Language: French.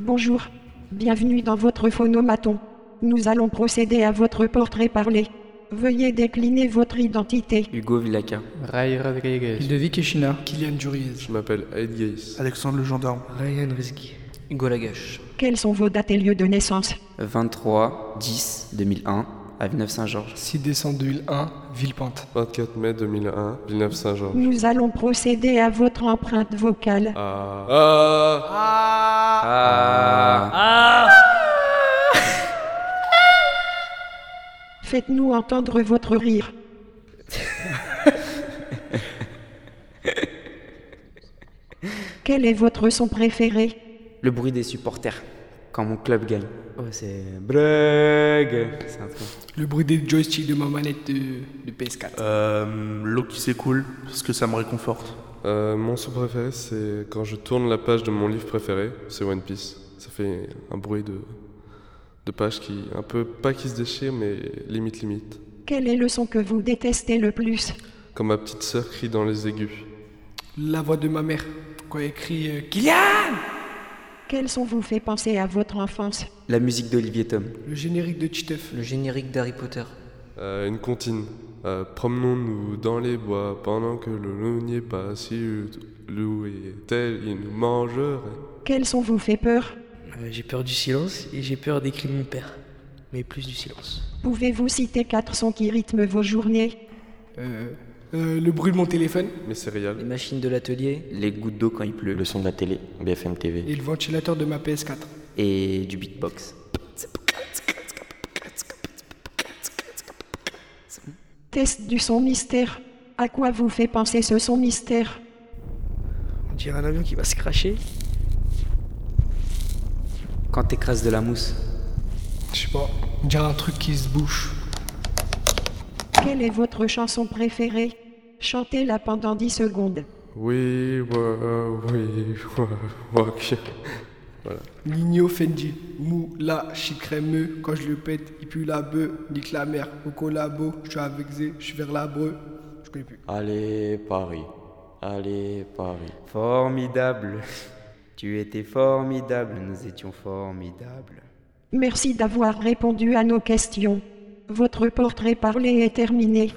Bonjour. Bienvenue dans votre phonomaton. Nous allons procéder à votre portrait parlé. Veuillez décliner votre identité. Hugo Villaca. Ray Rodriguez. Ludovic Echina. Kylian Juriez. Je m'appelle Aïd Gaïs. Alexandre le gendarme. Ryan Rizki. Hugo Lagache. Quels sont vos dates et lieux de naissance? 23 10 2001 à Villeneuve-Saint-Georges. 6 décembre 2001, Villepinte. 24 mai 2001, Villeneuve-Saint-Georges. Nous allons procéder à votre empreinte vocale. Ah. Ah. Ah. Faites-nous entendre votre rire. Quel est votre son préféré? Le bruit des supporters quand mon club gagne. Oh, c'est brag. C'est un truc. Le bruit des joysticks de ma manette de, de PS4. Euh, L'eau qui s'écoule, parce que ça me réconforte. Euh, mon son préféré, c'est quand je tourne la page de mon livre préféré, c'est One Piece. Ça fait un bruit de, de page qui, un peu, pas qui se déchire, mais limite, limite. Quel est le son que vous détestez le plus? Quand ma petite sœur crie dans les aigus. La voix de ma mère, quand elle crie euh, Kylian Quel son vous fait penser à votre enfance? La musique d'Olivier Tom. Le générique de Titeuf. Le générique d'Harry Potter. Euh, une comptine. Euh, Promenons-nous dans les bois pendant que le loup passe. Si le loup est tel, il nous mangerait. Quel son vous fait peur? Euh, j'ai peur du silence et j'ai peur des cris de mon père. Mais plus du silence. Pouvez-vous citer quatre sons qui rythment vos journées? Euh, euh, le bruit de mon téléphone Mes céréales. Les machines de l'atelier. Les gouttes d'eau quand il pleut. Le son de la télé, BFM TV. et le ventilateur de ma PS4. Et du beatbox. Test du son mystère? À quoi vous fait penser ce son mystère? On dirait un avion qui va se cracher. Quand t'écrases de la mousse. Je sais pas, on dirait un truc qui se bouche. Quelle est votre chanson préférée? Chantez-la pendant 10 secondes. Oui, ouais, oui, ouais, ouais, ok. Nino Fendi, mou, là, chi crémeux, quand je le pète, il pue la bœuf, nique la mère, au collabo, je suis avec Zé, je suis vers la breu, je connais plus. Allez, Paris. Allez, Paris. Formidable. Tu étais formidable. Nous étions formidables. Merci d'avoir répondu à nos questions. Votre portrait parlé est terminé.